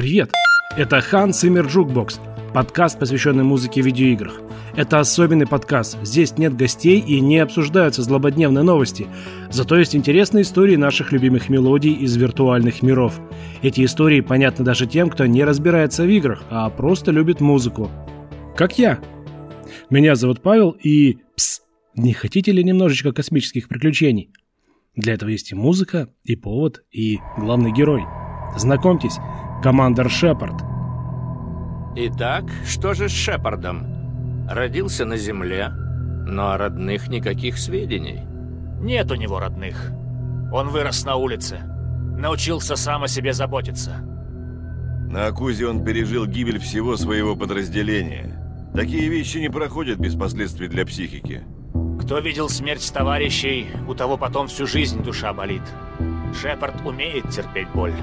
Привет! Это Hans Zimmer Jukebox, подкаст, посвященный музыке в видеоиграх. Это особенный подкаст. Здесь нет гостей и не обсуждаются злободневные новости. Зато есть интересные истории наших любимых мелодий из виртуальных миров. Эти истории понятны даже тем, кто не разбирается в играх, а просто любит музыку. Как я. Меня зовут Павел и... Пс, не хотите ли немножечко космических приключений? Для этого есть и музыка, и повод, и главный герой. Знакомьтесь, командор Шепард. Итак, что же с Шепардом? Родился на Земле, но о родных никаких сведений. Нет у него родных. Он вырос на улице. Научился сам о себе заботиться. На Акузе он пережил гибель всего своего подразделения. Такие вещи не проходят без последствий для психики. Кто видел смерть товарищей, у того потом всю жизнь душа болит. Шепард умеет терпеть боль.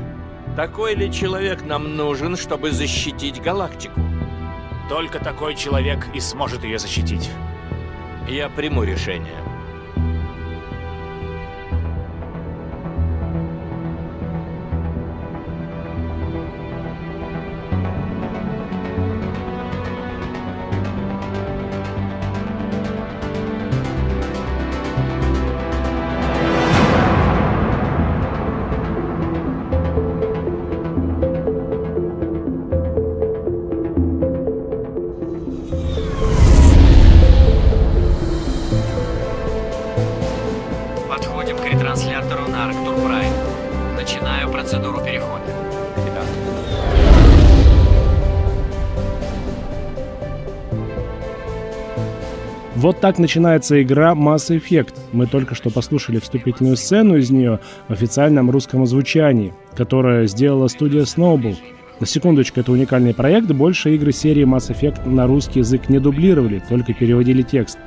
Такой ли человек нам нужен, чтобы защитить галактику? Только такой человек и сможет ее защитить. Я приму решение. Процедуру перехода. Вот так начинается игра Mass Effect. Мы только что послушали вступительную сцену из нее в официальном русском озвучании, которое сделала студия Snowball. На секундочку, это уникальный проект, больше игры серии Mass Effect на русский язык не дублировали, только переводили текст.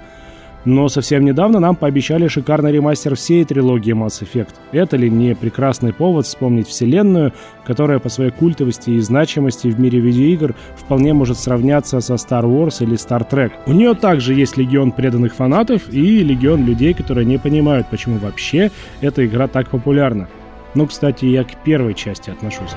Но совсем недавно нам пообещали шикарный ремастер всей трилогии Mass Effect. Это ли не прекрасный повод вспомнить вселенную, которая по своей культовости и значимости в мире видеоигр вполне может сравняться со Star Wars или Star Trek. У нее также есть легион преданных фанатов и легион людей, которые не понимают, почему вообще эта игра так популярна. Ну, кстати, я к первой части отношусь.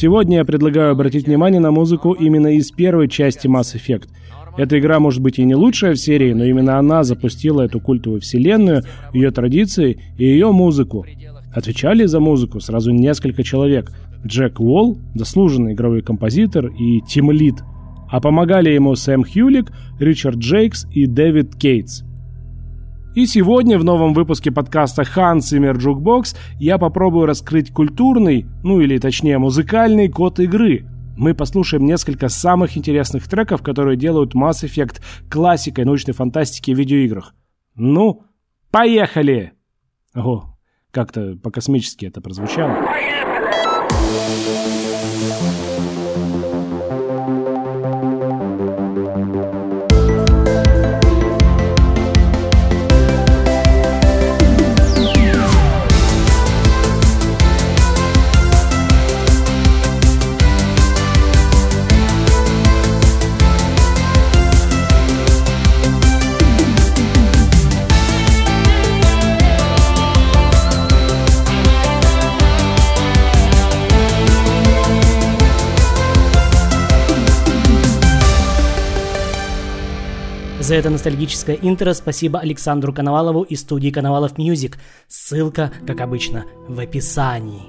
Сегодня я предлагаю обратить внимание на музыку именно из первой части Mass Effect. Эта игра может быть и не лучшая в серии, но именно она запустила эту культовую вселенную, ее традиции и ее музыку. Отвечали за музыку сразу несколько человек. Джек Уолл, заслуженный игровой композитор и Тим Лид. А помогали ему Сэм Хьюлик, Ричард Джейкс и Дэвид Кейтс. И сегодня в новом выпуске подкаста Hans Zimmer Jukebox я попробую раскрыть культурный, ну или точнее музыкальный код игры. Мы послушаем несколько самых интересных треков, которые делают Mass Effect классикой научной фантастики в видеоиграх. Ну, поехали! Ого, как-то по-космически это прозвучало. За это ностальгическое интро спасибо Александру Коновалову и студии Коновалов Music. Ссылка, как обычно, в описании.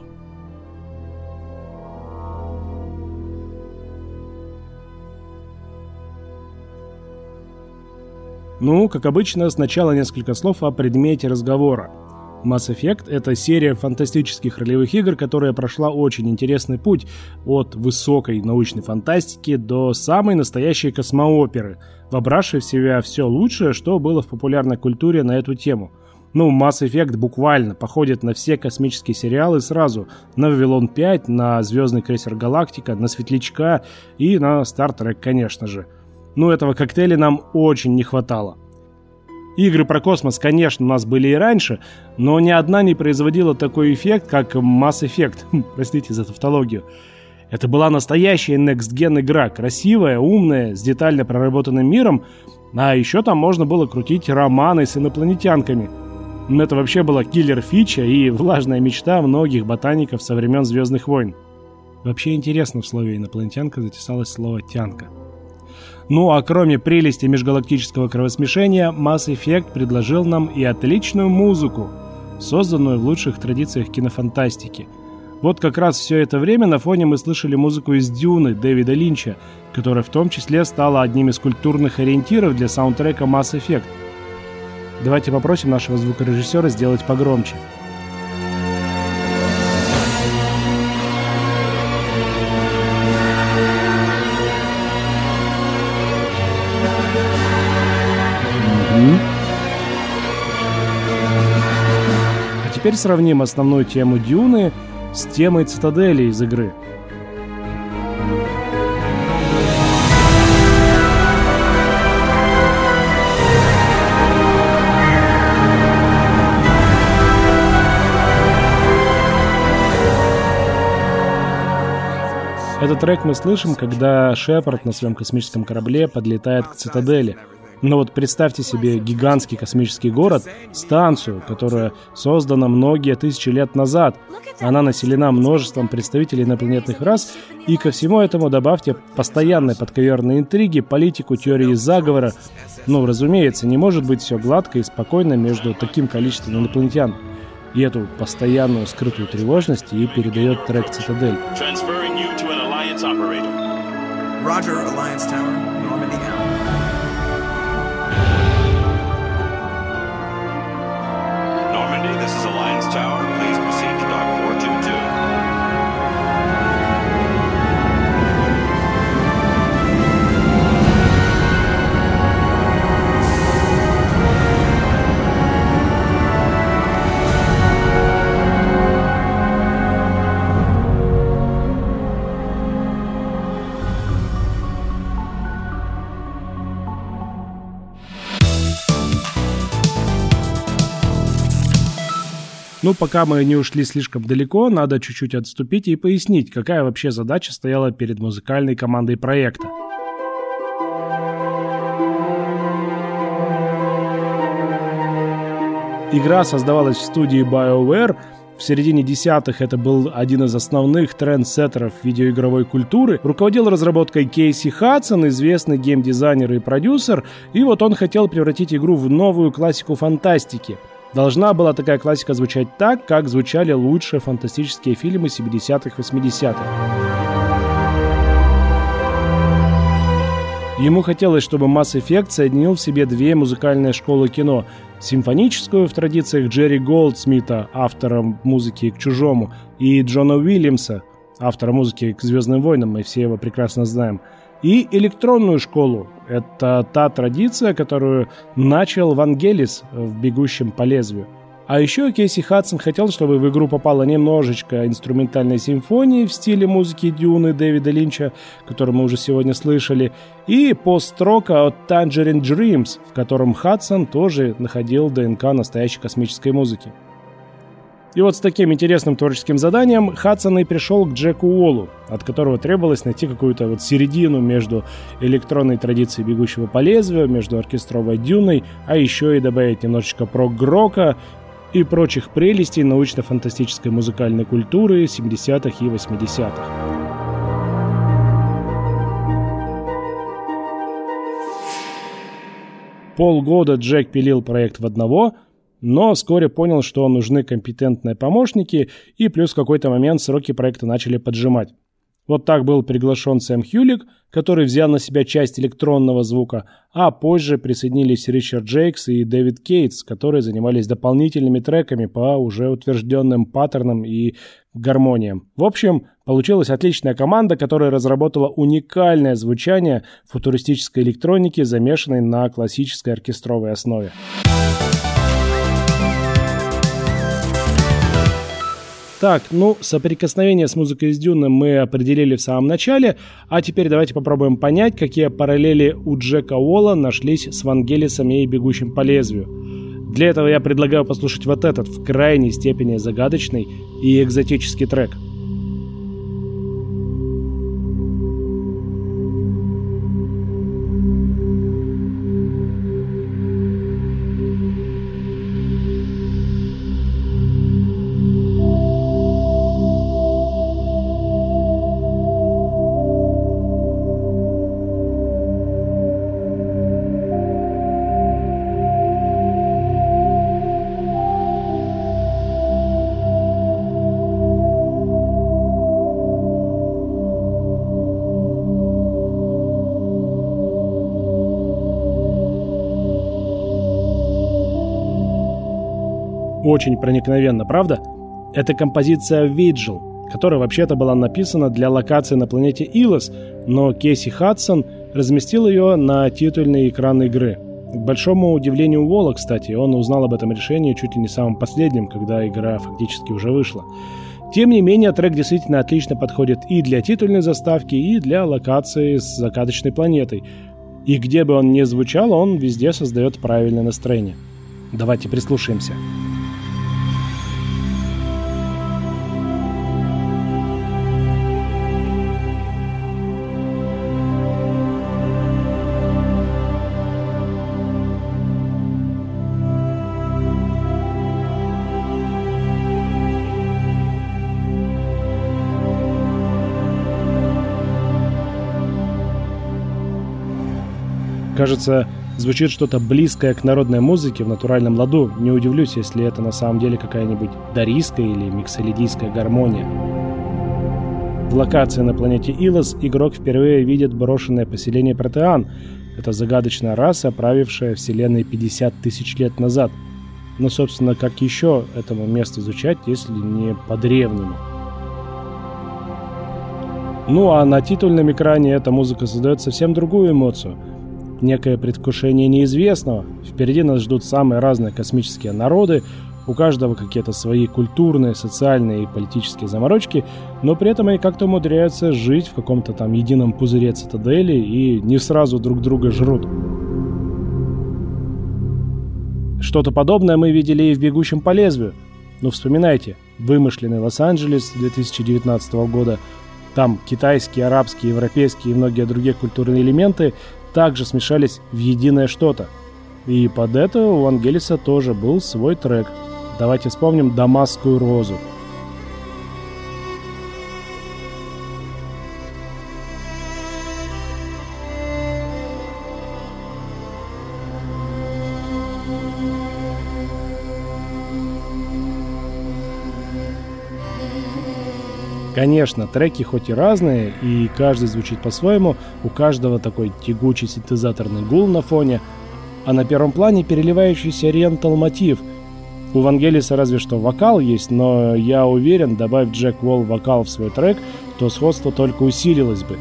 Ну, как обычно, сначала несколько слов о предмете разговора. Mass Effect — это серия фантастических ролевых игр, которая прошла очень интересный путь от высокой научной фантастики до самой настоящей космооперы, вобравшей в себя все лучшее, что было в популярной культуре на эту тему. Ну, Mass Effect буквально походит на все космические сериалы сразу. На Вавилон 5, на Звездный крейсер Галактика, на Светлячка и на Star Trek, конечно же. Ну, этого коктейля нам очень не хватало. Игры про космос, конечно, у нас были и раньше, но ни одна не производила такой эффект, как Mass Effect. Простите за тавтологию. Это была настоящая Next Gen игра, красивая, умная, с детально проработанным миром, а еще там можно было крутить романы с инопланетянками. Это вообще была киллер-фича и влажная мечта многих ботаников со времен «Звездных войн». Вообще интересно в слове «инопланетянка» затесалось слово «тянка». Ну а кроме прелести межгалактического кровосмешения, Mass Effect предложил нам и отличную музыку, созданную в лучших традициях кинофантастики. Вот как раз все это время на фоне мы слышали музыку из «Дюны» Дэвида Линча, которая в том числе стала одним из культурных ориентиров для саундтрека Mass Effect. Давайте попросим нашего звукорежиссера сделать погромче. Теперь сравним основную тему Дюны с темой Цитадели из игры. Этот трек мы слышим, когда Шепард на своем космическом корабле подлетает к цитадели – но вот представьте себе гигантский космический город, станцию, которая создана многие тысячи лет назад. Она населена множеством представителей инопланетных рас, и ко всему этому добавьте постоянные подковерные интриги, политику, теории заговора. Ну, разумеется, не может быть все гладко и спокойно между таким количеством инопланетян. И эту постоянную скрытую тревожность и передает трек «Цитадель». Roger, Alliance Tower, Normandy Lions Tower. Please Ну, пока мы не ушли слишком далеко, надо чуть-чуть отступить и пояснить, какая вообще задача стояла перед музыкальной командой проекта. Игра создавалась в студии BioWare. В середине десятых это был один из основных трендсеттеров видеоигровой культуры. Руководил разработкой Кейси Хадсон, известный геймдизайнер и продюсер. И вот он хотел превратить игру в новую классику фантастики – Должна была такая классика звучать так, как звучали лучшие фантастические фильмы 70-х, 80-х. Ему хотелось, чтобы Mass Effect соединил в себе две музыкальные школы кино. Симфоническую в традициях Джерри Голдсмита, автора музыки к «Чужому», и Джона Уильямса, автора музыки к «Звездным войнам», мы все его прекрасно знаем – и электронную школу. Это та традиция, которую начал Вангелис в «Бегущем по лезвию». А еще Кейси Хадсон хотел, чтобы в игру попало немножечко инструментальной симфонии в стиле музыки Дюны Дэвида Линча, которую мы уже сегодня слышали, и построка от Tangerine Dreams, в котором Хадсон тоже находил ДНК настоящей космической музыки. И вот с таким интересным творческим заданием Хадсон и пришел к Джеку Уоллу, от которого требовалось найти какую-то вот середину между электронной традицией «Бегущего по лезвию», между оркестровой дюной, а еще и добавить немножечко прог-грока и прочих прелестей научно-фантастической музыкальной культуры 70-х и 80-х. Полгода Джек пилил проект в одного – но вскоре понял, что нужны компетентные помощники, и плюс в какой-то момент сроки проекта начали поджимать. Вот так был приглашен Сэм Хьюлик, который взял на себя часть электронного звука, а позже присоединились Ричард Джейкс и Дэвид Кейтс, которые занимались дополнительными треками по уже утвержденным паттернам и гармониям. В общем, получилась отличная команда, которая разработала уникальное звучание футуристической электроники, замешанной на классической оркестровой основе. Так, ну, соприкосновение с музыкой из Дюны мы определили в самом начале, а теперь давайте попробуем понять, какие параллели у Джека Уолла нашлись с Вангелисом и Бегущим по лезвию. Для этого я предлагаю послушать вот этот в крайней степени загадочный и экзотический трек – очень проникновенно, правда? Это композиция Vigil, которая вообще-то была написана для локации на планете Илос, но Кейси Хадсон разместил ее на титульный экран игры. К большому удивлению Уолла, кстати, он узнал об этом решении чуть ли не самым последним, когда игра фактически уже вышла. Тем не менее, трек действительно отлично подходит и для титульной заставки, и для локации с закаточной планетой. И где бы он ни звучал, он везде создает правильное настроение. Давайте прислушаемся. Кажется, звучит что-то близкое к народной музыке в натуральном ладу. Не удивлюсь, если это на самом деле какая-нибудь дарийская или миксолидийская гармония. В локации на планете Илос игрок впервые видит брошенное поселение Протеан. Это загадочная раса, правившая Вселенной 50 тысяч лет назад. Но, собственно, как еще этому месту изучать, если не по-древнему? Ну а на титульном экране эта музыка создает совсем другую эмоцию – некое предвкушение неизвестного. Впереди нас ждут самые разные космические народы, у каждого какие-то свои культурные, социальные и политические заморочки, но при этом они как-то умудряются жить в каком-то там едином пузыре цитадели и не сразу друг друга жрут. Что-то подобное мы видели и в «Бегущем по лезвию». Но вспоминайте, вымышленный Лос-Анджелес 2019 года, там китайские, арабские, европейские и многие другие культурные элементы также смешались в единое что-то. И под это у Ангелиса тоже был свой трек. Давайте вспомним «Дамасскую розу». Конечно, треки хоть и разные, и каждый звучит по-своему, у каждого такой тягучий синтезаторный гул на фоне, а на первом плане переливающийся рентал мотив. У Вангелиса разве что вокал есть, но я уверен, добавив Джек Уолл вокал в свой трек, то сходство только усилилось бы.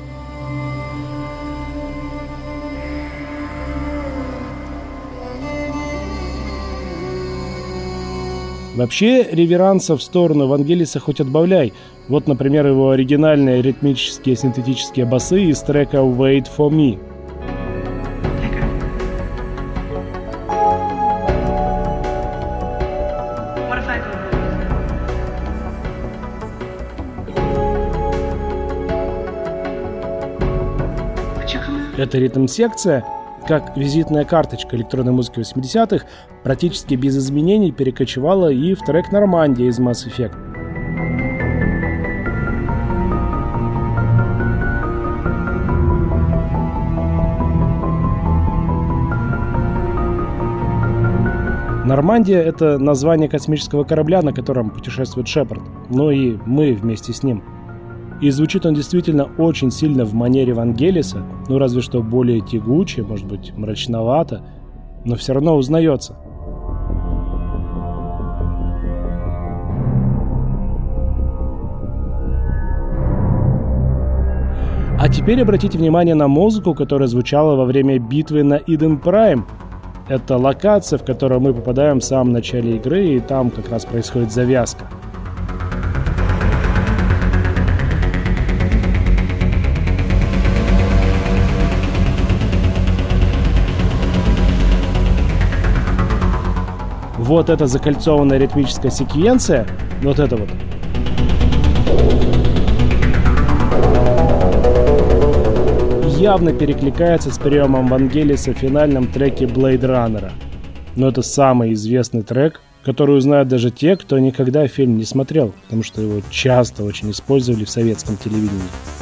Вообще, реверанса в сторону Вангелиса хоть отбавляй. Вот, например, его оригинальные ритмические синтетические басы из трека «Wait for Me». Это ритм-секция, как визитная карточка электронной музыки 80-х, практически без изменений перекочевала и в трек «Нормандия» из Mass Effect. Нормандия — это название космического корабля, на котором путешествует Шепард. Ну и мы вместе с ним — и звучит он действительно очень сильно в манере Вангелиса, ну разве что более тягуче, может быть, мрачновато, но все равно узнается. А теперь обратите внимание на музыку, которая звучала во время битвы на Иден Прайм. Это локация, в которую мы попадаем в самом начале игры, и там как раз происходит завязка. Вот эта закольцованная ритмическая секвенция, вот это вот, явно перекликается с приемом Вангелиса в финальном треке Blade Runner. Но это самый известный трек, который узнают даже те, кто никогда фильм не смотрел, потому что его часто очень использовали в советском телевидении.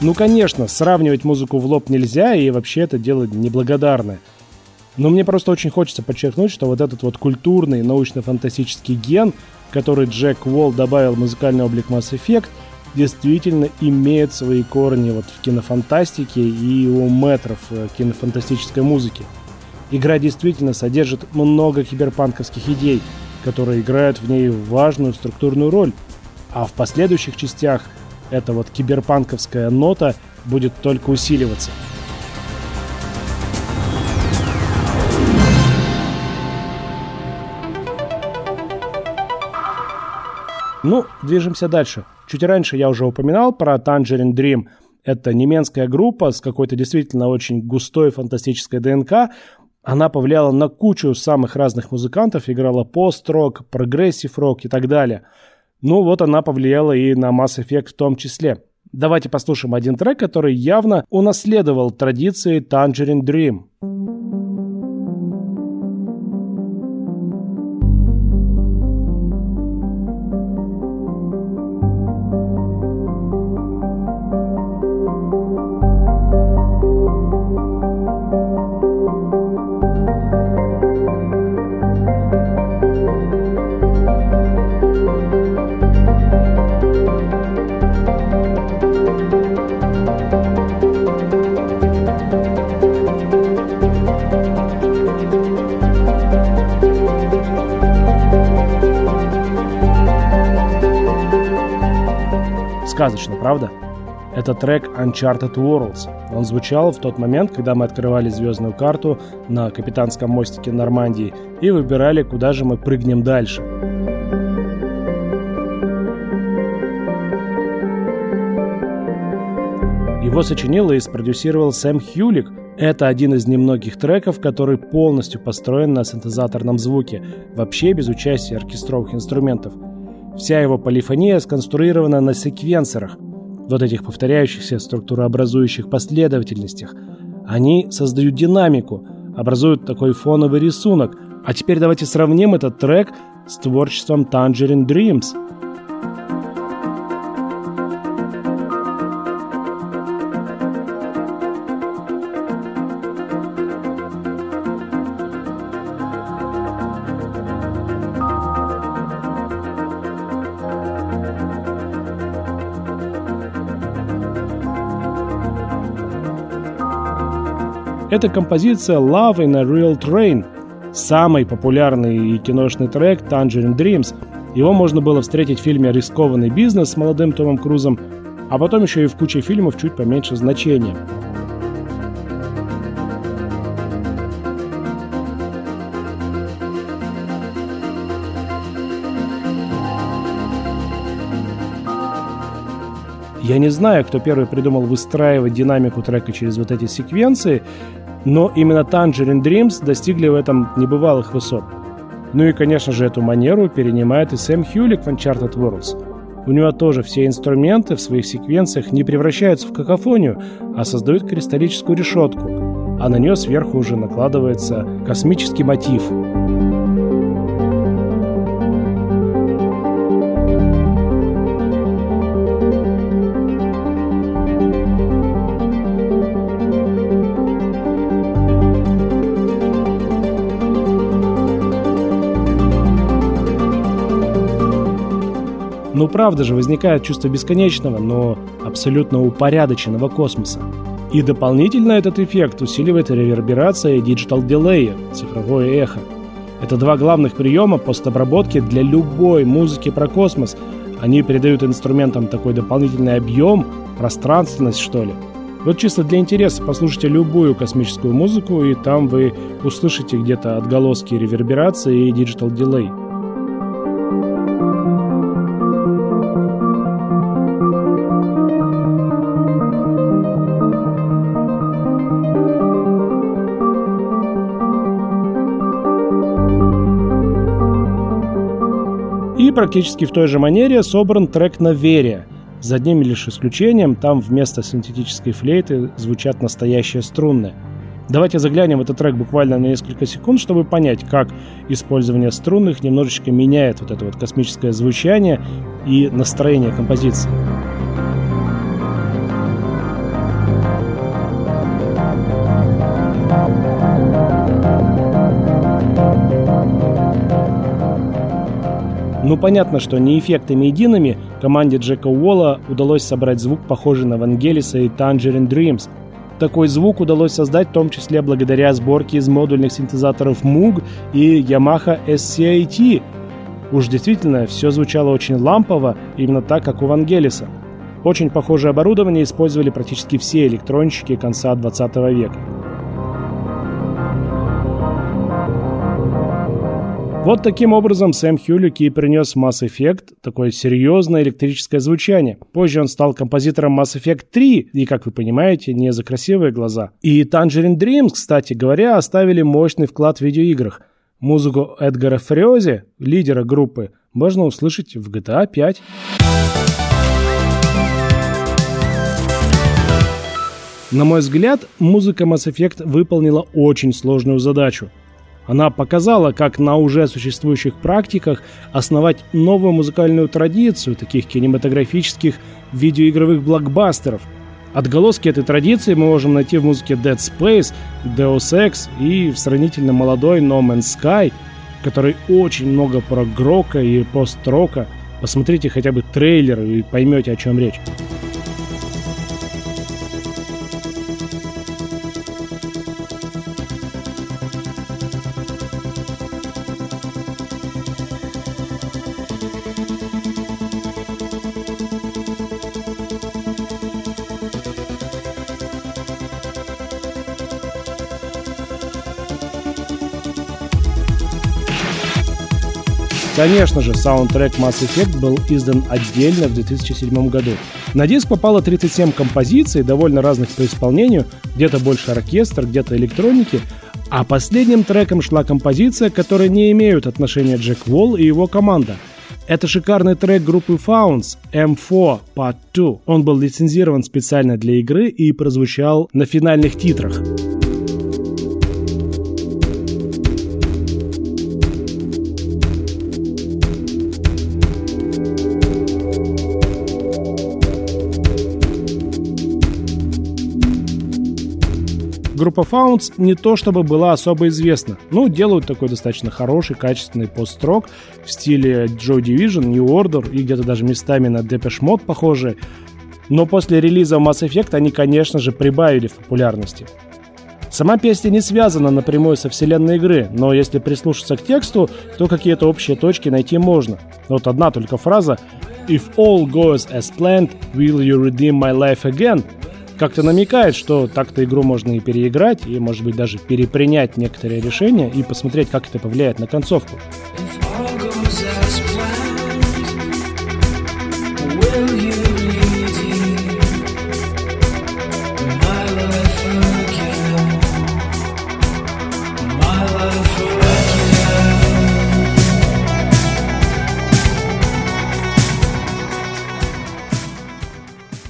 Ну, конечно, сравнивать музыку в лоб нельзя, и вообще это дело неблагодарное. Но мне просто очень хочется подчеркнуть, что вот этот вот культурный научно-фантастический ген, который Джек Уолл добавил в музыкальный облик Mass Effect, действительно имеет свои корни вот в кинофантастике и у метров э, кинофантастической музыки. Игра действительно содержит много киберпанковских идей, которые играют в ней важную структурную роль, а в последующих частях – эта вот киберпанковская нота будет только усиливаться. Ну, движемся дальше. Чуть раньше я уже упоминал про Tangerine Dream. Это немецкая группа с какой-то действительно очень густой фантастической ДНК. Она повлияла на кучу самых разных музыкантов, играла пост-рок, прогрессив-рок и так далее – ну вот она повлияла и на Mass Effect в том числе. Давайте послушаем один трек, который явно унаследовал традиции Tangerine Dream. Сказочно, правда? Это трек Uncharted Worlds. Он звучал в тот момент, когда мы открывали звездную карту на капитанском мостике Нормандии и выбирали, куда же мы прыгнем дальше. Его сочинил и спродюсировал Сэм Хьюлик. Это один из немногих треков, который полностью построен на синтезаторном звуке, вообще без участия оркестровых инструментов – Вся его полифония сконструирована на секвенсорах, вот этих повторяющихся структурообразующих последовательностях. Они создают динамику, образуют такой фоновый рисунок. А теперь давайте сравним этот трек с творчеством Tangerine Dreams – Это композиция Love in a Real Train, самый популярный и киношный трек Tangerine Dreams. Его можно было встретить в фильме «Рискованный бизнес» с молодым Томом Крузом, а потом еще и в куче фильмов чуть поменьше значения. Я не знаю, кто первый придумал выстраивать динамику трека через вот эти секвенции, но именно Tangerine Dreams достигли в этом небывалых высот. Ну и, конечно же, эту манеру перенимает и Сэм Хьюлик в Uncharted Worlds. У него тоже все инструменты в своих секвенциях не превращаются в какофонию, а создают кристаллическую решетку, а на нее сверху уже накладывается космический мотив – Ну правда же, возникает чувство бесконечного, но абсолютно упорядоченного космоса. И дополнительно этот эффект усиливает реверберация и digital delay, цифровое эхо. Это два главных приема постобработки для любой музыки про космос. Они передают инструментам такой дополнительный объем, пространственность, что ли. Вот чисто для интереса послушайте любую космическую музыку, и там вы услышите где-то отголоски реверберации и digital delay. Практически в той же манере собран трек на вере. За одним лишь исключением, там вместо синтетической флейты звучат настоящие струнные. Давайте заглянем в этот трек буквально на несколько секунд, чтобы понять, как использование струнных немножечко меняет вот это вот космическое звучание и настроение композиции. Ну понятно, что не эффектами едиными команде Джека Уолла удалось собрать звук, похожий на Вангелиса и Tangerine Dreams. Такой звук удалось создать в том числе благодаря сборке из модульных синтезаторов Moog и Yamaha SCIT. Уж действительно, все звучало очень лампово, именно так, как у Вангелиса. Очень похожее оборудование использовали практически все электронщики конца 20 века. Вот таким образом Сэм Хюлик и принес Mass Effect такое серьезное электрическое звучание. Позже он стал композитором Mass Effect 3, и, как вы понимаете, не за красивые глаза. И Tangerine Dreams, кстати говоря, оставили мощный вклад в видеоиграх. Музыку Эдгара Фриози, лидера группы, можно услышать в GTA 5. На мой взгляд, музыка Mass Effect выполнила очень сложную задачу – она показала, как на уже существующих практиках основать новую музыкальную традицию таких кинематографических видеоигровых блокбастеров. Отголоски этой традиции мы можем найти в музыке Dead Space, Deus Ex и в сравнительно молодой No Man's Sky, в которой очень много прогрока и пост-рока. Посмотрите хотя бы трейлер и поймете, о чем речь. Конечно же, саундтрек Mass Effect был издан отдельно в 2007 году. На диск попало 37 композиций, довольно разных по исполнению, где-то больше оркестр, где-то электроники, а последним треком шла композиция, которой не имеют отношения Джек Уолл и его команда. Это шикарный трек группы Founds M4 Part 2. Он был лицензирован специально для игры и прозвучал на финальных титрах. Группа Founds не то чтобы была особо известна. Ну, делают такой достаточно хороший, качественный пост-рок в стиле Joy Division, New Order и где-то даже местами на Depeche Mode похожие. Но после релиза Mass Effect они, конечно же, прибавили в популярности. Сама песня не связана напрямую со вселенной игры, но если прислушаться к тексту, то какие-то общие точки найти можно. Вот одна только фраза «If all goes as planned, will you redeem my life again?» Как-то намекает, что так-то игру можно и переиграть, и, может быть, даже перепринять некоторые решения и посмотреть, как это повлияет на концовку.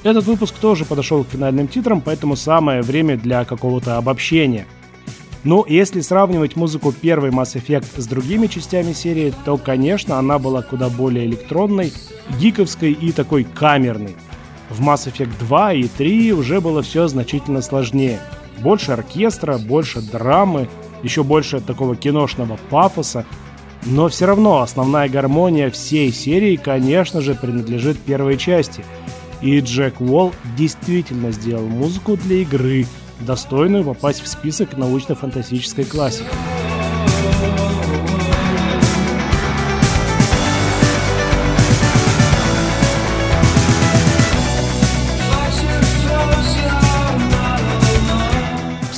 Этот выпуск тоже подошел к финальным титрам, поэтому самое время для какого-то обобщения. Ну, если сравнивать музыку первой Mass Effect с другими частями серии, то, конечно, она была куда более электронной, гиковской и такой камерной. В Mass Effect 2 и 3 уже было все значительно сложнее. Больше оркестра, больше драмы, еще больше такого киношного пафоса. Но все равно основная гармония всей серии, конечно же, принадлежит первой части – и Джек Уолл действительно сделал музыку для игры, достойную попасть в список научно-фантастической классики.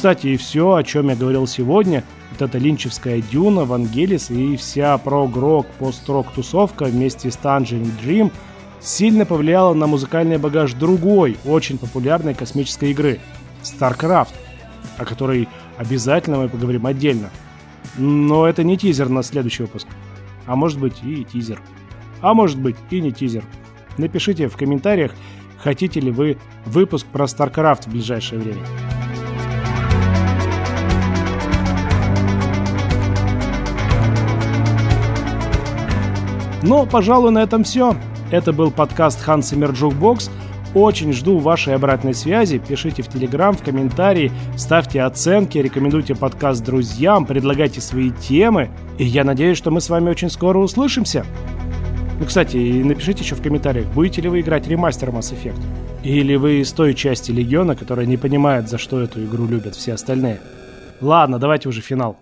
кстати, и все, о чем я говорил сегодня, вот эта линчевская Дюна, Вангелис и вся прог-рок, пост-рок тусовка вместе с Tangerine Dream сильно повлияла на музыкальный багаж другой, очень популярной космической игры – StarCraft, о которой обязательно мы поговорим отдельно. Но это не тизер на следующий выпуск. А может быть и тизер. А может быть и не тизер. Напишите в комментариях, хотите ли вы выпуск про StarCraft в ближайшее время. Но, пожалуй, на этом все. Это был подкаст Zimmer Jukebox. Очень жду вашей обратной связи. Пишите в Телеграм, в комментарии, ставьте оценки, рекомендуйте подкаст друзьям, предлагайте свои темы. И я надеюсь, что мы с вами очень скоро услышимся. Ну, кстати, напишите еще в комментариях, будете ли вы играть ремастер Mass Effect? Или вы из той части Легиона, которая не понимает, за что эту игру любят все остальные? Ладно, давайте уже финал.